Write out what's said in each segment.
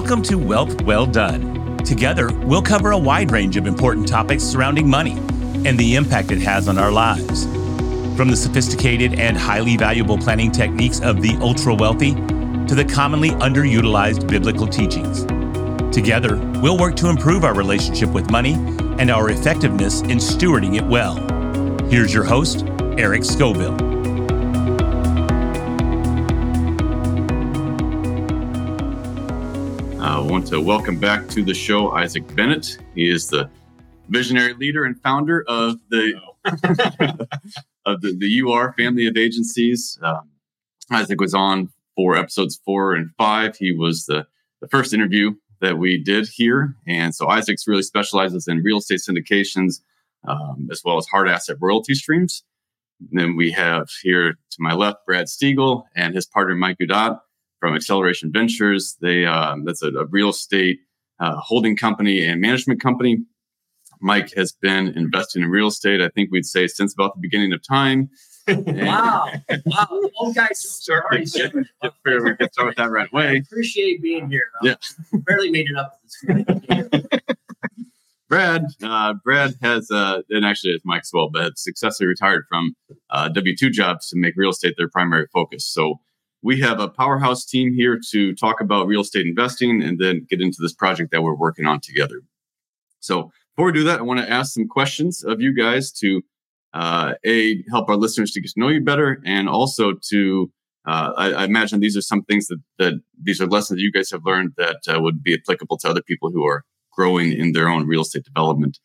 Welcome to Wealth Well Done. Together, we'll cover a wide range of important topics surrounding money and the impact it has on our lives. From the sophisticated and highly valuable planning techniques of the ultra wealthy to the commonly underutilized biblical teachings. Together, we'll work to improve our relationship with money and our effectiveness in stewarding it well. Here's your host, Eric Scoville. Want to welcome back to the show Isaac Bennett. He is the visionary leader and founder of the of the, the UR family of agencies. Um, Isaac was on for episodes four and five. He was the, the first interview that we did here. And so Isaac's really specializes in real estate syndications um, as well as hard asset royalty streams. And then we have here to my left Brad Stegall and his partner Mike Gudat from Acceleration Ventures. They um, that's a, a, real estate uh, holding company and management company. Mike has been investing in real estate. I think we'd say since about the beginning of time wow. Wow. Old guy sorry. Get fair, we can start with that right away. I appreciate being here. Yeah. barely made it up this Brad, uh, Brad has, uh, and actually it's Mike as well, but successfully retired from uh, W 2 jobs to make real estate their primary focus. So we have a powerhouse team here to talk about real estate investing and then get into this project that we're working on together. So before we do that, I want to ask some questions of you guys to uh, a help our listeners to get to know you better, and also to uh, I, I, imagine these are some things that that these are lessons that you guys have learned that uh, would be applicable to other people who are growing in their own real estate development.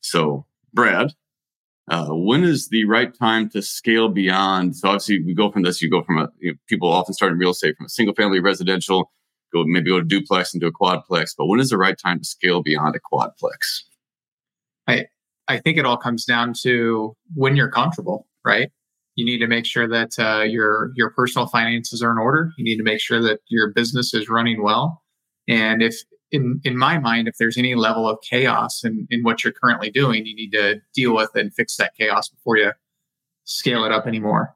So, Brad, uh, when is the right time to scale beyond? So, obviously, we go from this. You go from a you know, people often start in real estate from a single family residential, go maybe go to duplex into a quadplex. But when is the right time to scale beyond a quadplex? I I think it all comes down to when you're comfortable, right? You need to make sure that uh, your your personal finances are in order. You need to make sure that your business is running well. And if in in my mind, if there's any level of chaos in, in what you're currently doing, you need to deal with and fix that chaos before you scale it up anymore.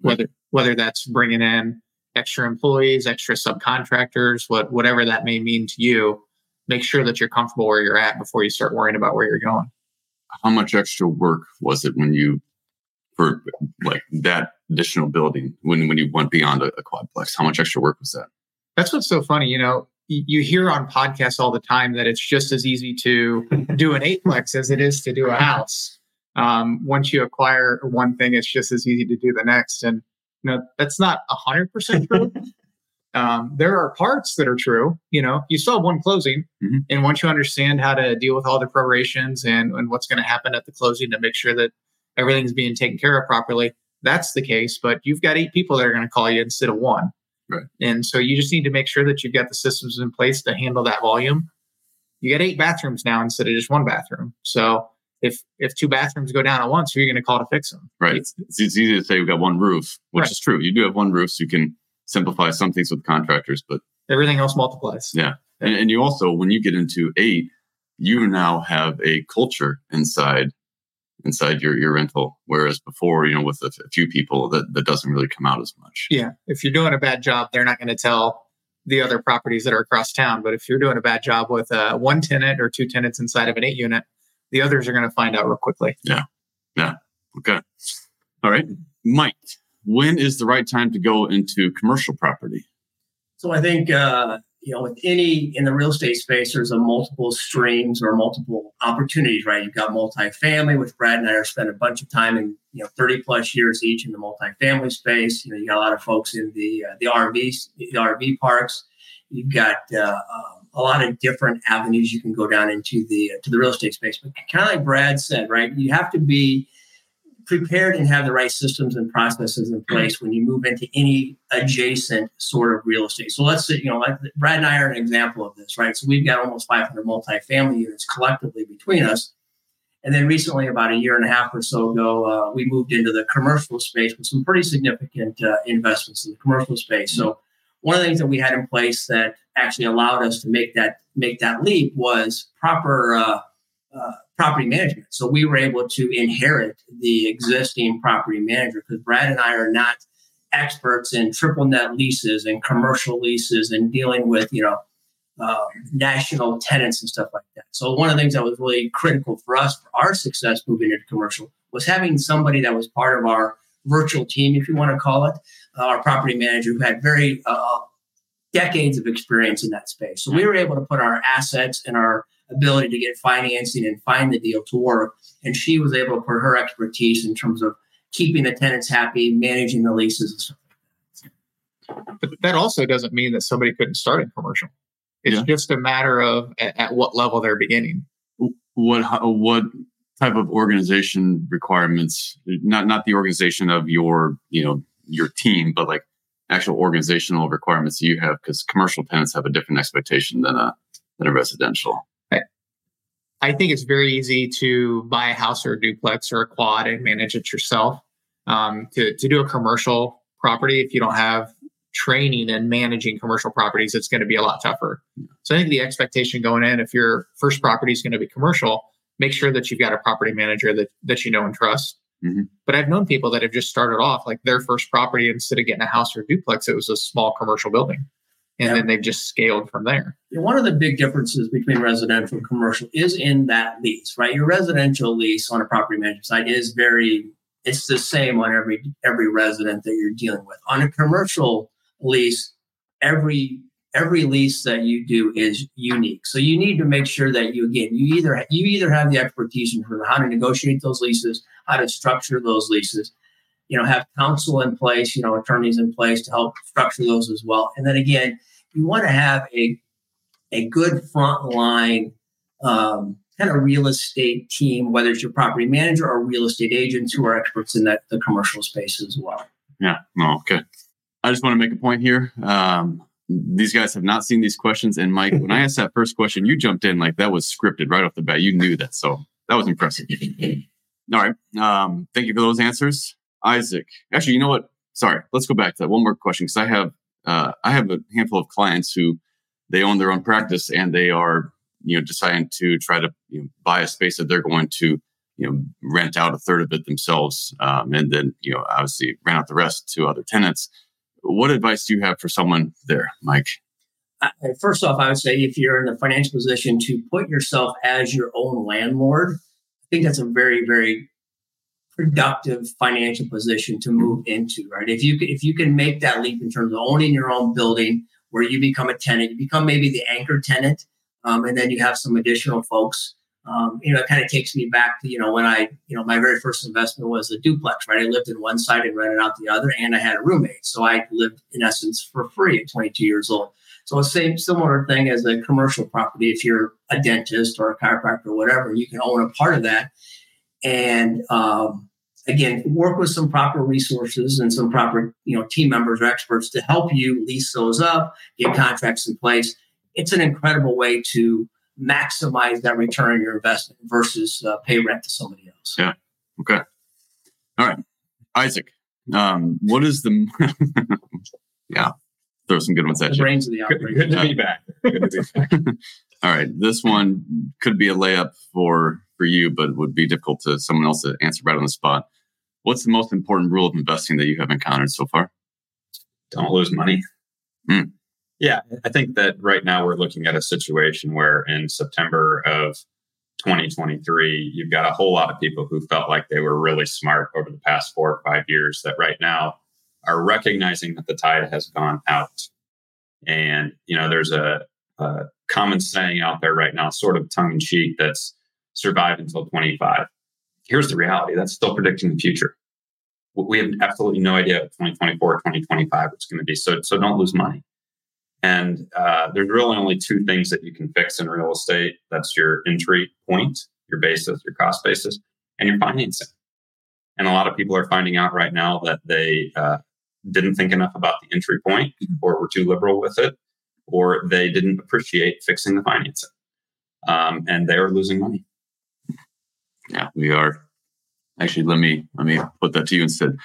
Whether whether that's bringing in extra employees, extra subcontractors, what whatever that may mean to you, make sure that you're comfortable where you're at before you start worrying about where you're going how much extra work was it when you for like that additional building when when you went beyond a, a quadplex? How much extra work was that? That's what's so funny. You know, you hear on podcasts all the time that it's just as easy to do an eightplex as it is to do a house. Um, once you acquire one thing, it's just as easy to do the next. And you know, that's not a hundred percent true. Um, there are parts that are true. You know, you still have one closing, mm-hmm. and once you understand how to deal with all the prorations and, and what's going to happen at the closing to make sure that everything's being taken care of properly, that's the case. But you've got eight people that are going to call you instead of one, right? And so you just need to make sure that you've got the systems in place to handle that volume. You got eight bathrooms now instead of just one bathroom. So if if two bathrooms go down at once, who are you going to call to fix them? Right. It's, it's easy to say we've got one roof, which right. is true. You do have one roof, so you can simplify some things with contractors, but everything else multiplies. Yeah. And, and you also, when you get into eight, you now have a culture inside inside your, your rental. Whereas before, you know, with a, a few people, that, that doesn't really come out as much. Yeah. If you're doing a bad job, they're not going to tell the other properties that are across town. But if you're doing a bad job with uh, one tenant or two tenants inside of an eight unit, the others are going to find out real quickly. Yeah. Yeah. Okay. All right. Mike, when is the right time to go into commercial property? So I think uh, you know with any in the real estate space, there's a multiple streams or multiple opportunities, right? You've got multifamily, which Brad and I are spent a bunch of time in, you know, 30 plus years each in the multifamily space. You know, you got a lot of folks in the uh, the RV the RV parks. You've got uh, um, a lot of different avenues you can go down into the uh, to the real estate space. But kind of like Brad said, right? You have to be prepared and have the right systems and processes in place when you move into any adjacent sort of real estate. So let's say, you know, like Brad and I are an example of this, right? So we've got almost 500 multifamily units collectively between us. And then recently, about a year and a half or so ago, uh, we moved into the commercial space with some pretty significant uh, investments in the commercial space. So one of the things that we had in place that actually allowed us to make that make that leap was proper uh, uh property management. So we were able to inherit the existing property manager because Brad and I are not experts in triple net leases and commercial leases and dealing with, you know, um, national tenants and stuff like that. So one of the things that was really critical for us for our success moving into commercial was having somebody that was part of our virtual team, if you want to call it, uh, our property manager who had very uh, decades of experience in that space. So we were able to put our assets and our ability to get financing and find the deal to work. And she was able to put her expertise in terms of keeping the tenants happy, managing the leases and stuff but that also doesn't mean that somebody couldn't start in commercial. It's Yeah. just a matter of at, at what level they're beginning. what how- what type of organization requirements not not the organization of your you know your team but like actual organizational requirements you have because commercial tenants have a different expectation than a than a residential I think it's very easy to buy a house or a duplex or a quad and manage it yourself. Um, to, to do a commercial property, if you don't have training in managing commercial properties, it's going to be a lot tougher. So I think the expectation going in, if your first property is going to be commercial, make sure that you've got a property manager that, that you know and trust. Mhm. But I've known people that have just started off like their first property instead of getting a house or a duplex, it was a small commercial building. And Yeah. then they've just scaled from there. One of the big differences between residential and commercial is in that lease, right? Your residential lease on a property management side is very, it's the same on every every resident that you're dealing with. On a commercial lease, every every lease that you do is unique. So you need to make sure that you again you either you either have the expertise in terms of how to negotiate those leases, how to structure those leases, you know, have counsel in place, you know, attorneys in place to help structure those as well. And then again, you want to have a a good frontline um, kind of real estate team, whether it's your property manager or real estate agents who are experts in that the commercial space as well. yeah okay. I just want to make a point here um these guys have not seen these questions and mike when i asked that first question you jumped in like that was scripted right off the bat. You knew that so that was impressive. All right um thank you for those answers. Isaac actually you know what? Sorry let's go back to that. One more question because i have uh, i have a handful of clients who they own their own practice and they are you know deciding to try to you know, buy a space that they're going to you know rent out a third of it themselves um, and then you know obviously rent out the rest to other tenants. What advice do you have for someone there mike? First off, I would say if you're in the financial position to put yourself as your own landlord, I think that's a very, very productive financial position to move into. Right? If you if you can make that leap in terms of owning your own building, where you become a tenant, you become maybe the anchor tenant, um, and then you have some additional folks. Um, you know, it kind of takes me back to you know when I you know my very first investment was a duplex. Right? I lived in one side and rented out the other, and I had a roommate, so I lived in essence for free at 22 years old. So a same similar thing as a commercial property. If you're a dentist or a chiropractor or whatever, you can own a part of that. And um, again, work with some proper resources and some proper you know team members or experts to help you lease those up, get contracts in place. It's an incredible way to maximize that return on your investment versus uh, pay rent to somebody else. Yeah. okay all right isaac um what is the yeah throw some good ones at The you brains of the Good, operation. good to be back. Good to be back. all right this one could be a layup for for you but would be difficult to someone else to answer right on the spot what's the most important rule of investing that you have encountered so far Don't lose money. Hmm. Yeah, I think that right now we're looking at a situation where in September of 2023, you've got a whole lot of people who felt like they were really smart over the past four or five years that right now are recognizing that the tide has gone out. And, you know, there's a, a common saying out there right now, sort of tongue in cheek, that's survive until 25. Here's the reality that's still predicting the future. We have absolutely no idea what 2024 or 2025 is going to be. So, so don't lose money. And uh, there's really only two things that you can fix in real estate. That's your entry point, your basis, your cost basis, and your financing. And a lot of people are finding out right now that they uh, didn't think enough about the entry point or were too liberal with it, or they didn't appreciate fixing the financing. Um, and they are losing money. Yeah we are actually let me let me put that to you instead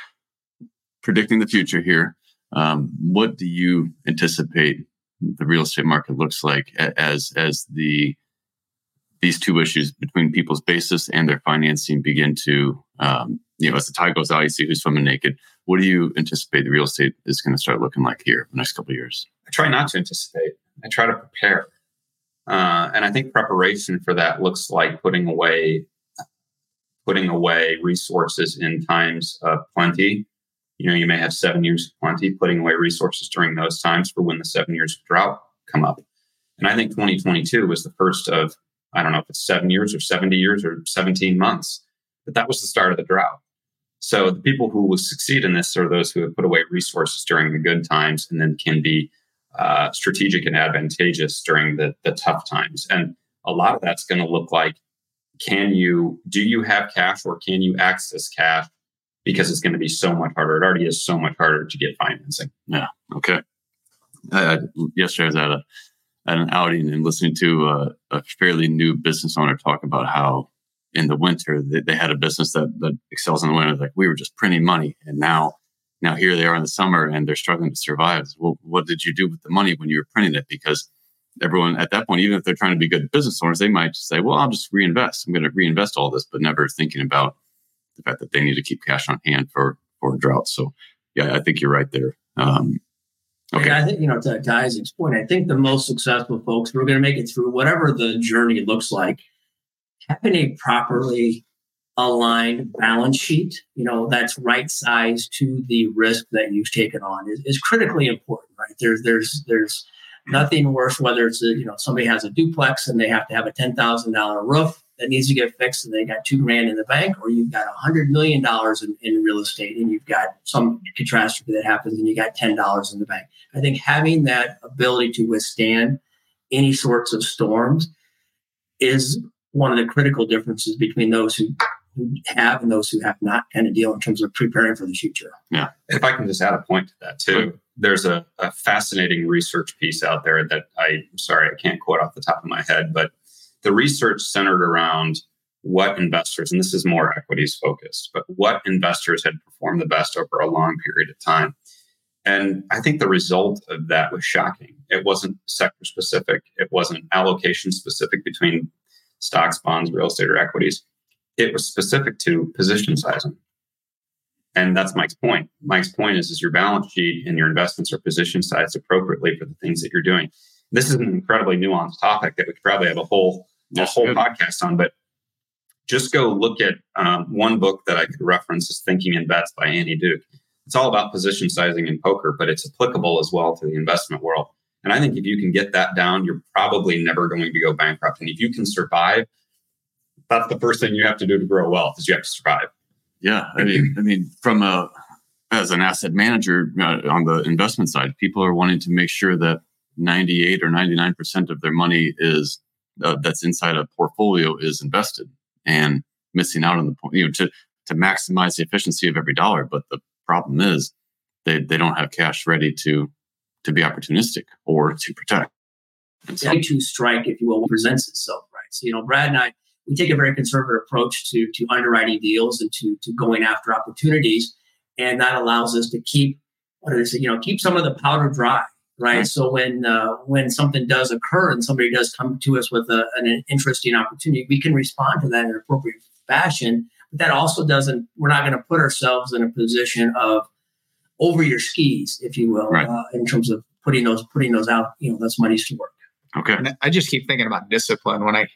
predicting the future here um, what do you anticipate the real estate market looks like as as the these two issues between people's basis and their financing begin to um, you know as the tide goes out you see who's swimming naked what do you anticipate the real estate is going to start looking like here the next couple years I try not to anticipate. I try to prepare. Uh, and I think preparation for that looks like putting away putting away resources in times of plenty. You know, you may have seven years of plenty, putting away resources during those times for when the seven years of drought come up. And I think 2022 was the first of, I don't know if it's seven years or 70 years or 17 months, but that was the start of the drought. So the people who will succeed in this are those who have put away resources during the good times and then can be uh, strategic and advantageous during the, the tough times. And a lot of that's going to look like can you do you have cash or can you access cash? Because it's going to be so much harder. It already is so much harder to get financing. Yeah okay. Uh, yesterday i was at a at an outing and listening to a, a, fairly new business owner talk about how in the winter they, they had a business that, that excels in the winter. Like we were just printing money and now now here they are in the summer and they're struggling to survive. Well what did you do with the money when you were printing it? Because everyone at that point, even if they're trying to be good business owners, they might say, well, I'll just reinvest. I'm going to reinvest all this, but never thinking about the fact that they need to keep cash on hand for, for a drought. So yeah, I think you're right there. Um, okay. I think, you know, to, to Isaac's point, I think the most successful folks, we're going to make it through whatever the journey looks like, having a properly aligned balance sheet, you know, that's right sized to the risk that you've taken on is, is critically important, right? There's, there's, there's, nothing worse whether it's a, you know somebody has a duplex and they have to have a ten thousand dollar roof that needs to get fixed and they got two grand in the bank, or you've got a hundred million dollars in, in real estate and you've got some catastrophe that happens and you got ten dollars in the bank. I think having that ability to withstand any sorts of storms is one of the critical differences between those who who have and those who have not kind of deal in terms of preparing for the future. Yeah. If I can just add a point to that too, there's a, a fascinating research piece out there that I, sorry, I can't quote off the top of my head, but the research centered around what investors, and this is more equities focused, but what investors had performed the best over a long period of time. And I think the result of that was shocking. It wasn't sector specific, it wasn't allocation specific between stocks, bonds, real estate, or equities it was specific to position sizing. And that's Mike's point. Mike's point is, is your balance sheet and your investments are position sized appropriately for the things that you're doing. This is an incredibly nuanced topic that we could probably have a whole a whole good. podcast on, but just go look at um, one book that I could reference is Thinking in Bets by Annie Duke. It's all about position sizing in poker, but it's applicable as well to the investment world. And I think if you can get that down, you're probably never going to go bankrupt. And if you can survive that's the first thing you have to do to grow wealth is you have to survive. Yeah, I mean, I mean, from a as an asset manager uh, on the investment side, people are wanting to make sure that 98 or 99 percent of their money is uh, that's inside a portfolio is invested, and missing out on the point, you know, to to maximize the efficiency of every dollar. But the problem is they they don't have cash ready to to be opportunistic or to protect. So, to strike, if you will, presents itself, right? So, you know, Brad and I we take a very conservative approach to to underwriting deals and to to going after opportunities, and that allows us to keep what is it? You know, keep some of the powder dry, right? So when uh, when something does occur and somebody does come to us with a, an interesting opportunity, we can respond to that in an appropriate fashion. But that also doesn't. We're not going to put ourselves in a position of over your skis, if you will, right. uh, in terms of putting those putting those out. You know, those monies to work. Okay. And I just keep thinking about discipline when I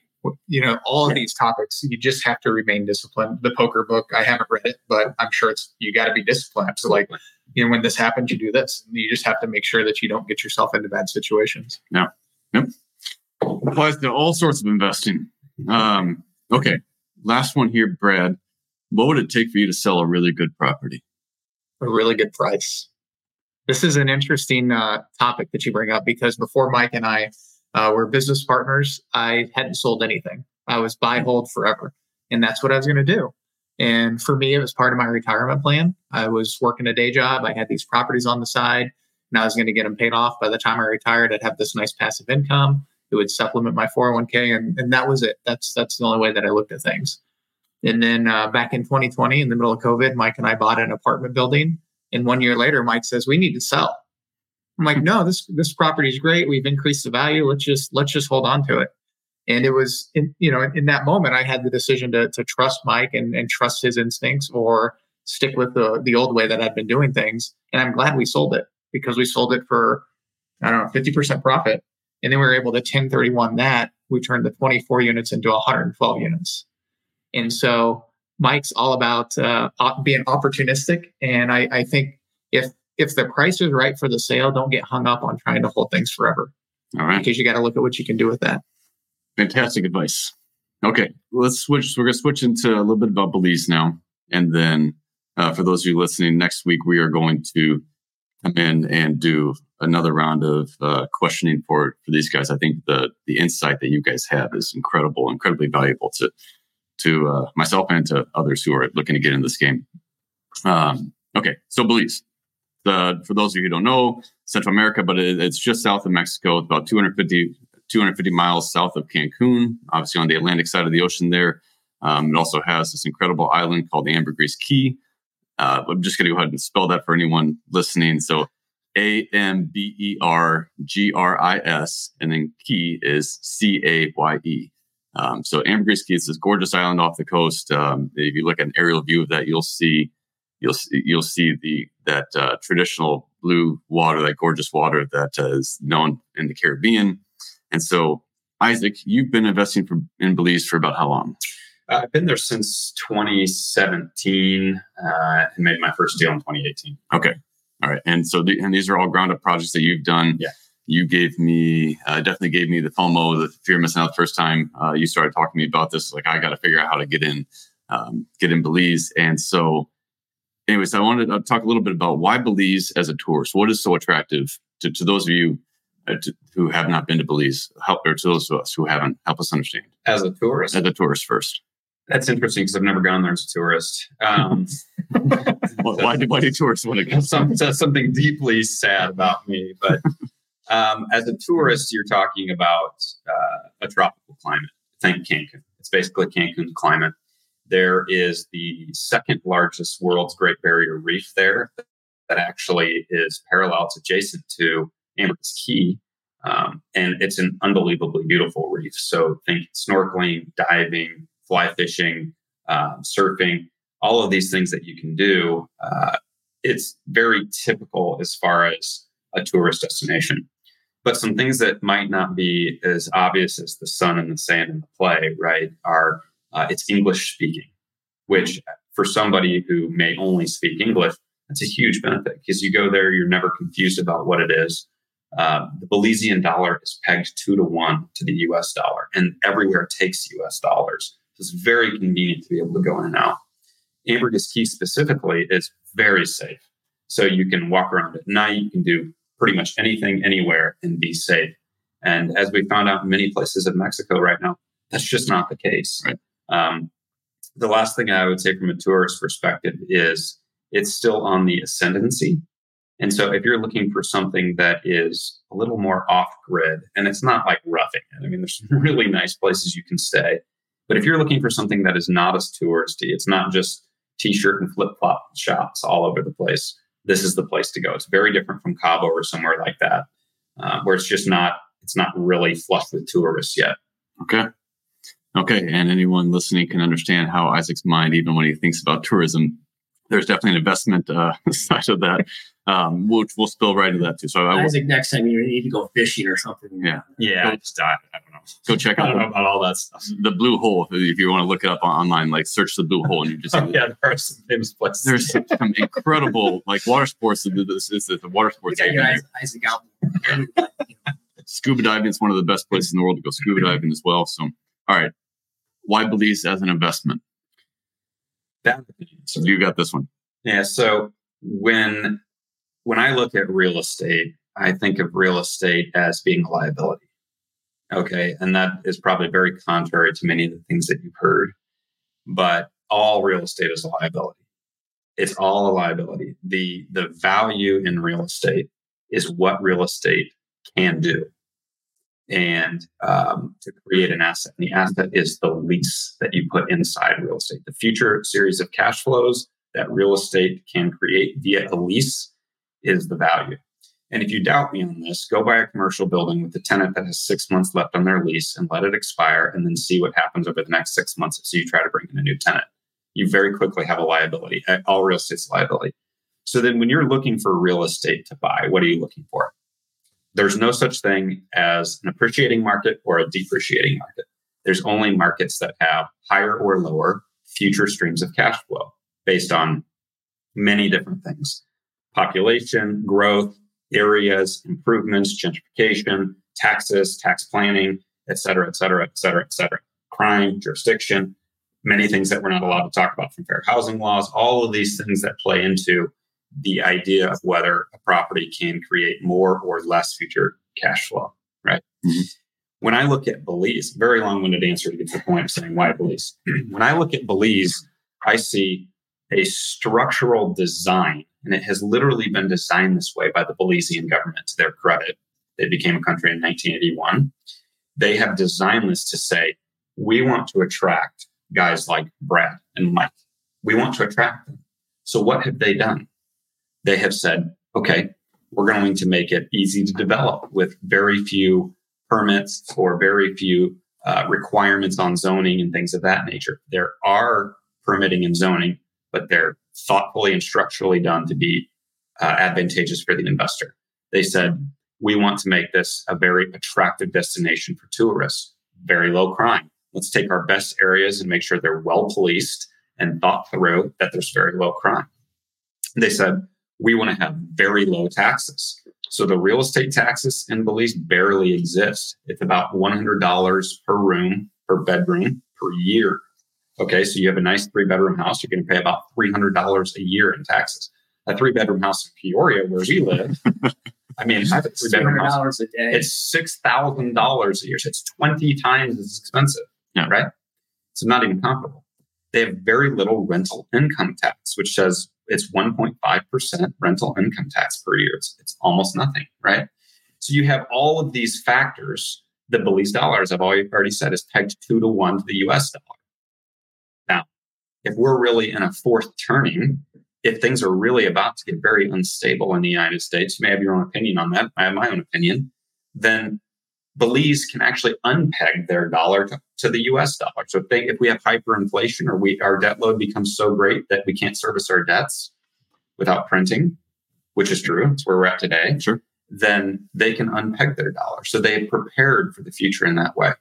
you know all of these topics you just have to remain disciplined. The poker book i haven't read it but i'm sure it's you got to be disciplined. So like you know when this happens you do this. You just have to make sure that you don't get yourself into bad situations. Yeah. Yep. Applies to all sorts of investing. Um, okay. Last one here brad. What would it take for you to sell a really good property? A really good price. This is an interesting uh, topic that you bring up because before mike and i uh, we're business partners. I hadn't sold anything. I was buy hold forever. And that's what I was going to do. And for me, it was part of my retirement plan. I was working a day job. I had these properties on the side and I was going to get them paid off. By the time I retired, I'd have this nice passive income. It would supplement my 401k. And, and that was it. That's, that's the only way that I looked at things. And then uh, back in 2020, in the middle of COVID, Mike and I bought an apartment building. And one year later, Mike says, we need to sell. I'm like, no, this this property is great. We've increased the value. Let's just let's just hold on to it. And it was, in, you know, in that moment, I had the decision to to trust Mike and, and trust his instincts, or stick with the the old way that I'd been doing things. And I'm glad we sold it because we sold it for I don't know fifty percent profit. And then we were able to 1031 that. We turned the 24 units into 112 units. And so Mike's all about uh, being opportunistic. And I, I think if if the price is right for the sale, don't get hung up on trying to hold things forever. All right. Because you got to look at what you can do with that. Fantastic advice. Okay, let's switch. We're going to switch into a little bit about Belize now. And then uh, for those of you listening, next week we are going to come in and do another round of uh, questioning for for these guys. I think the the insight that you guys have is incredible, incredibly valuable to to uh, myself and to others who are looking to get in this game. Um, okay, so Belize. The, for those of you who don't know, Central America, but it, it's just south of Mexico. It's about 250, 250 miles south of Cancun, obviously on the Atlantic side of the ocean there. Um, it also has this incredible island called the Ambergris Caye. uh, I'm just going to go ahead and spell that for anyone listening. So A M B E R G R I S, and then Caye is C A Y E. Um, so Ambergris Caye is this gorgeous island off the coast. Um, if you look at an aerial view of that, you'll see you'll see, you'll see the that uh, traditional blue water, that gorgeous water that uh, is known in the Caribbean. And so, Isaac, you've been investing for, in Belize for about how long? Uh, I've been there since 2017 uh, and made my first deal in 2018. Okay. All right. And so, the, and these are all ground up projects that you've done. Yeah. You gave me, uh, definitely gave me the FOMO, the fear of missing out the first time uh, you started talking to me about this. Like, I got to figure out how to get in, um, get in Belize. And so, anyways, I wanted to talk a little bit about why Belize as a tourist. What is so attractive to, to those of you uh, to, who have not been to Belize? Help, or to those of us who haven't, help us understand. As a tourist? As a tourist first. That's interesting because I've never gone there as a tourist. Um, why, do, why do tourists want to go? Some, something deeply sad about me. But um, as a tourist, you're talking about uh, a tropical climate. Think Cancun. It's basically Cancun's climate. There is the second largest world's Great Barrier Reef there that actually is parallel, it's adjacent to Ambergris Caye. Um, and it's an unbelievably beautiful reef. So think snorkeling, diving, fly fishing, um, surfing, all of these things that you can do. Uh, it's very typical as far as a tourist destination. But some things that might not be as obvious as the sun and the sand and the play, right, are uh, it's English speaking, which for somebody who may only speak English, that's a huge benefit because you go there, you're never confused about what it is. Uh, the Belizean dollar is pegged two to one to the US dollar, and everywhere takes US dollars it's very convenient to be able to go in and out. Ambergris Caye specifically is very safe. So you can walk around at night, you can do pretty much anything anywhere and be safe. And as we found out in many places in Mexico right now, that's just not the case. Right. Um, the last thing I would say from a tourist perspective is it's still on the ascendancy. And so if you're looking for something that is a little more off grid, and it's not like roughing it, I mean, there's really nice places you can stay. But if you're looking for something that is not as touristy, it's not just t-shirt and flip-flop shops all over the place. This is the place to go. It's very different from Cabo or somewhere like that, uh, where it's just not it's not really flush with tourists yet. Okay. Okay. And anyone listening can understand how Isaac's mind, even when he thinks about tourism, there's definitely an investment uh, side of that, um, which we'll spill right into that too. So I Isaac, next time you need to go fishing or something. Yeah, yeah. Go, I just I, I don't know. Go check out. I about all that stuff. The blue hole. If you want to look it up online, like search the blue hole, and you just oh, yeah, there are some famous places. There's some, some incredible like water sports. This is the water sports. You got Isaac out. scuba diving is one of the best places in the world to go scuba diving as well. So, all right, why Belize as an investment? That, so you got this one. Yeah. So when when I look at real estate, I think of real estate as being a liability. Okay. And that is probably very contrary to many of the things that you've heard. But all real estate is a liability. It's all a liability. The the value in real estate is what real estate can do. And um, to create an asset. And the asset is the lease that you put inside real estate. The future series of cash flows that real estate can create via a lease is the value. And if you doubt me on this, go buy a commercial building with a tenant that has six months left on their lease and let it expire and then see what happens over the next six months So you try to bring in a new tenant. You very quickly have a liability. All real estate's liability. So then when you're looking for real estate to buy, what are you looking for? There's no such thing as an appreciating market or a depreciating market. There's only markets that have higher or lower future streams of cash flow based on many different things population, growth, areas, improvements, gentrification, taxes, tax planning, et cetera, et cetera, et cetera, et cetera. Crime, jurisdiction, many things that we're not allowed to talk about from fair housing laws, all of these things that play into the idea of whether a property can create more or less future cash flow, right? Mm-hmm. When I look at Belize, very long winded answer to get to the point of saying why Belize. when I look at Belize, I see a structural design, and it has literally been designed this way by the Belizean government to their credit. They became a country in 1981. They have designed this to say, we want to attract guys like Brad and Mike. We want to attract them. So what have they done? They have said, okay, we're going to make it easy to develop with very few permits or very few uh, requirements on zoning and things of that nature. There are permitting and zoning, but they're thoughtfully and structurally done to be uh, advantageous for the investor. They said, we want to make this a very attractive destination for tourists, very low crime. Let's take our best areas and make sure they're well policed and thought through that there's very low crime. They said, we want to have very low taxes. So the real estate taxes in Belize barely exist. It's about $100 per room, per bedroom per year. Okay, so you have a nice three bedroom house, you're going to pay about $300 a year in taxes. A three bedroom house in Peoria, where we live, I mean, I have a three bedroom house. A day. It's $6,000 a year. So it's 20 times as expensive, yeah. right? It's not even comparable. They have very little rental income tax, which says it's 1.5% rental income tax per year. It's, it's almost nothing, right? So you have all of these factors. The Belize dollar, as I've already said, is pegged two to one to the US dollar. Now, if we're really in a fourth turning, if things are really about to get very unstable in the United States, you may have your own opinion on that. I have my own opinion. Then Belize can actually unpeg their dollar to, to the US dollar. So if, they, if we have hyperinflation or we, our debt load becomes so great that we can't service our debts without printing, which is true, it's where we're at today, sure. then they can unpeg their dollar. So they prepared for the future in that way.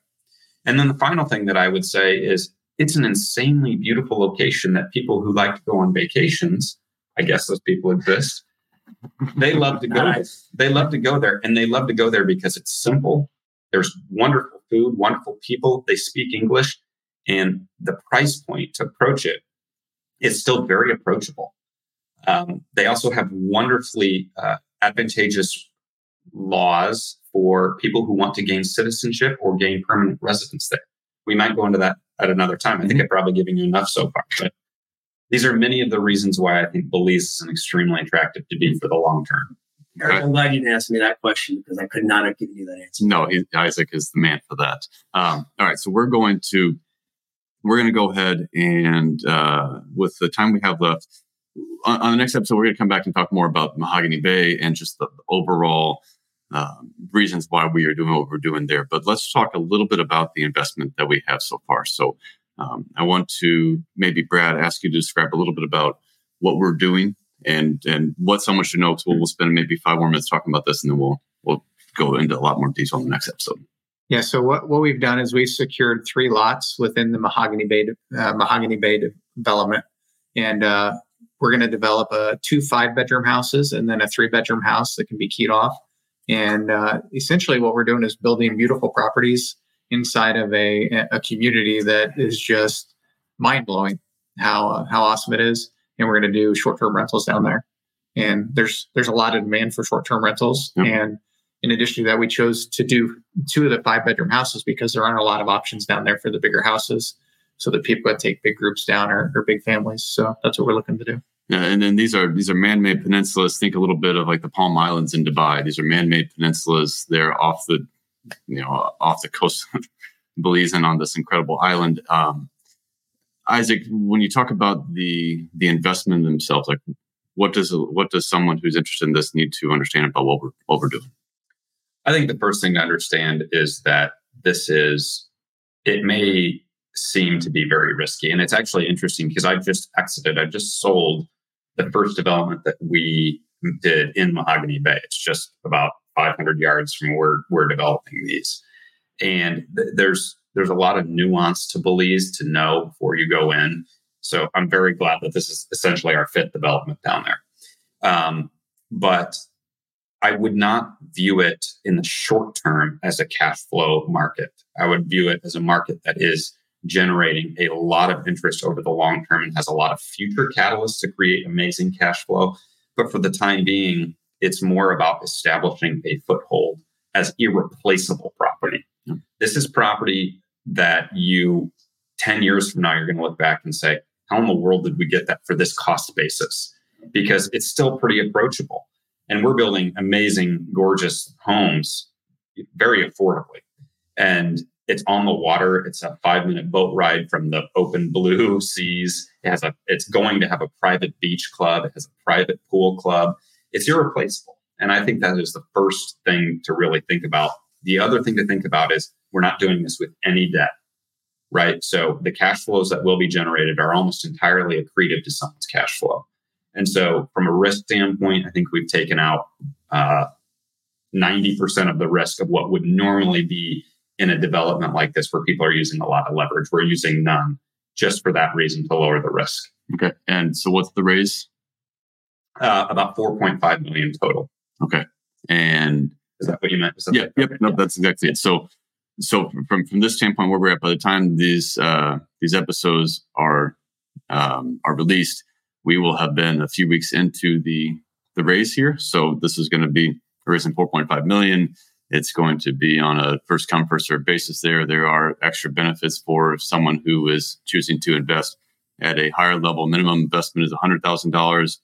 And then the final thing that I would say is it's an insanely beautiful location that people who like to go on vacations, I guess those people exist, they love to go. Nice. They love to go there, and they love to go there because it's simple. There's wonderful food, wonderful people. They speak English, and the price point to approach it is still very approachable. Um, they also have wonderfully uh, advantageous laws for people who want to gain citizenship or gain permanent residence there. We might go into that at another time. I think mm-hmm. I've probably given you enough so far, but these are many of the reasons why I think Belize is an extremely attractive to be for the long term. I'm glad you didn't ask me that question because I could not have given you that answer. No, he, Isaac is the man for that. Um, all right, so we're going to we're going to go ahead and uh, with the time we have left on, on, the next episode, we're going to come back and talk more about Mahogany Bay and just the, the overall um, reasons why we are doing what we're doing there. But let's talk a little bit about the investment that we have so far. So um, I want to maybe Brad ask you to describe a little bit about what we're doing and and what someone should know. Because we'll, we'll spend maybe five more minutes talking about this, and then we'll we'll go into a lot more detail in the next episode. Yeah. So what, what we've done is we've secured three lots within the Mahogany Bay uh, Mahogany Bay development, and uh, we're going to develop a two five bedroom houses and then a three bedroom house that can be keyed off. And uh, essentially, what we're doing is building beautiful properties inside of a, a community that is just mind blowing how uh, how awesome it is. And we're going to do short term rentals down there. And there's there's a lot of demand for short term rentals. Yep. And in addition to that, we chose to do two of the five bedroom houses because there aren't a lot of options down there for the bigger houses, so that people can take big groups down or, or big families. So that's what we're looking to do. Yeah, and then these are these are man-made peninsulas. Think a little bit of like the Palm Islands in Dubai. These are man-made peninsulas. They're off the you know, off the coast of Belize and on this incredible island. Um, Isaac, when you talk about the the investment themselves, like what does what does someone who's interested in this need to understand about what we're what we're doing? I think the first thing to understand is that this is it may seem to be very risky, and it's actually interesting because I just exited, I just sold the first development that we did in Mahogany Bay. It's just about 500 yards from where we're developing these. And th- there's there's a lot of nuance to Belize to know before you go in. So I'm very glad that this is essentially our fifth development down there. Um, but I would not view it in the short term as a cash flow market. I would view it as a market that is generating a lot of interest over the long term and has a lot of future catalysts to create amazing cash flow. But for the time being, it's more about establishing a foothold as irreplaceable property. This is property that you 10 years from now, you're going to look back and say, how in the world did we get that for this cost basis? Because it's still pretty approachable. And we're building amazing, gorgeous homes very affordably. And it's on the water. It's a five minute boat ride from the open blue seas. It has a, it's going to have a private beach club. It has a private pool club. It's irreplaceable. And I think that is the first thing to really think about. The other thing to think about is we're not doing this with any debt, right? So the cash flows that will be generated are almost entirely accretive to someone's cash flow. And so, from a risk standpoint, I think we've taken out uh, 90% of the risk of what would normally be in a development like this where people are using a lot of leverage. We're using none just for that reason to lower the risk. Okay. And so, what's the raise? Uh, about 4.5 million total. Okay. And is that what you meant? Yeah. Yep. No, that's exactly it. So, so from from this standpoint, where we're at, by the time these uh, these episodes are um, are released, we will have been a few weeks into the the raise here. So this is going to be raising 4.5 million. It's going to be on a first come first serve basis. There, there are extra benefits for someone who is choosing to invest at a higher level. Minimum investment is $100,000.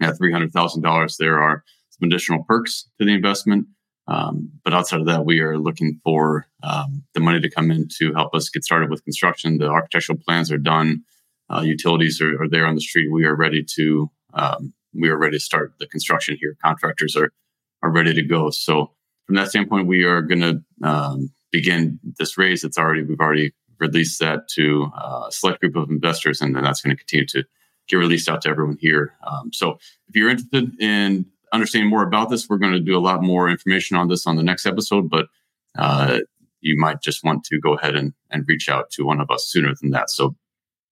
At $300,000, there are some additional perks to the investment. Um, but outside of that, we are looking for um, the money to come in to help us get started with construction. The architectural plans are done uh, utilities are, are, there on the street. We are ready to um, we are ready to start the construction here. Contractors are are ready to go. So from that standpoint, we are going to um, begin this raise. It's already we've already released that to uh, a select group of investors, and then that's going to continue to get released out to everyone here. Um, so if you're interested in understanding more about this, we're going to do a lot more information on this on the next episode. But uh, you might just want to go ahead and, and reach out to one of us sooner than that. So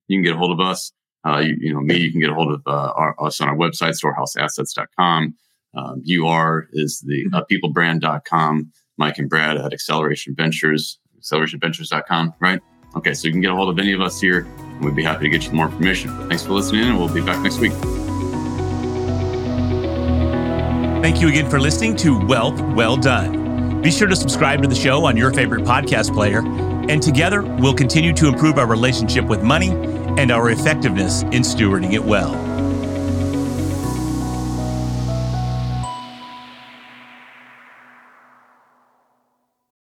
you can get a hold of us. Uh, you, you, know, me, you can get a hold of uh, our, us on our website, storehouseassets.com. Um, UR is the uh, peoplebrand.com. Mike and Brad at Acceleration Ventures, accelerationventures.com, right? Okay, so you can get a hold of any of us here, and we'd be happy to get you more information. But thanks for listening, and we'll be back next week. Thank you again for listening to Wealth Well Done. Be sure to subscribe to the show on your favorite podcast player and together, we'll continue to improve our relationship with money and our effectiveness in stewarding it well.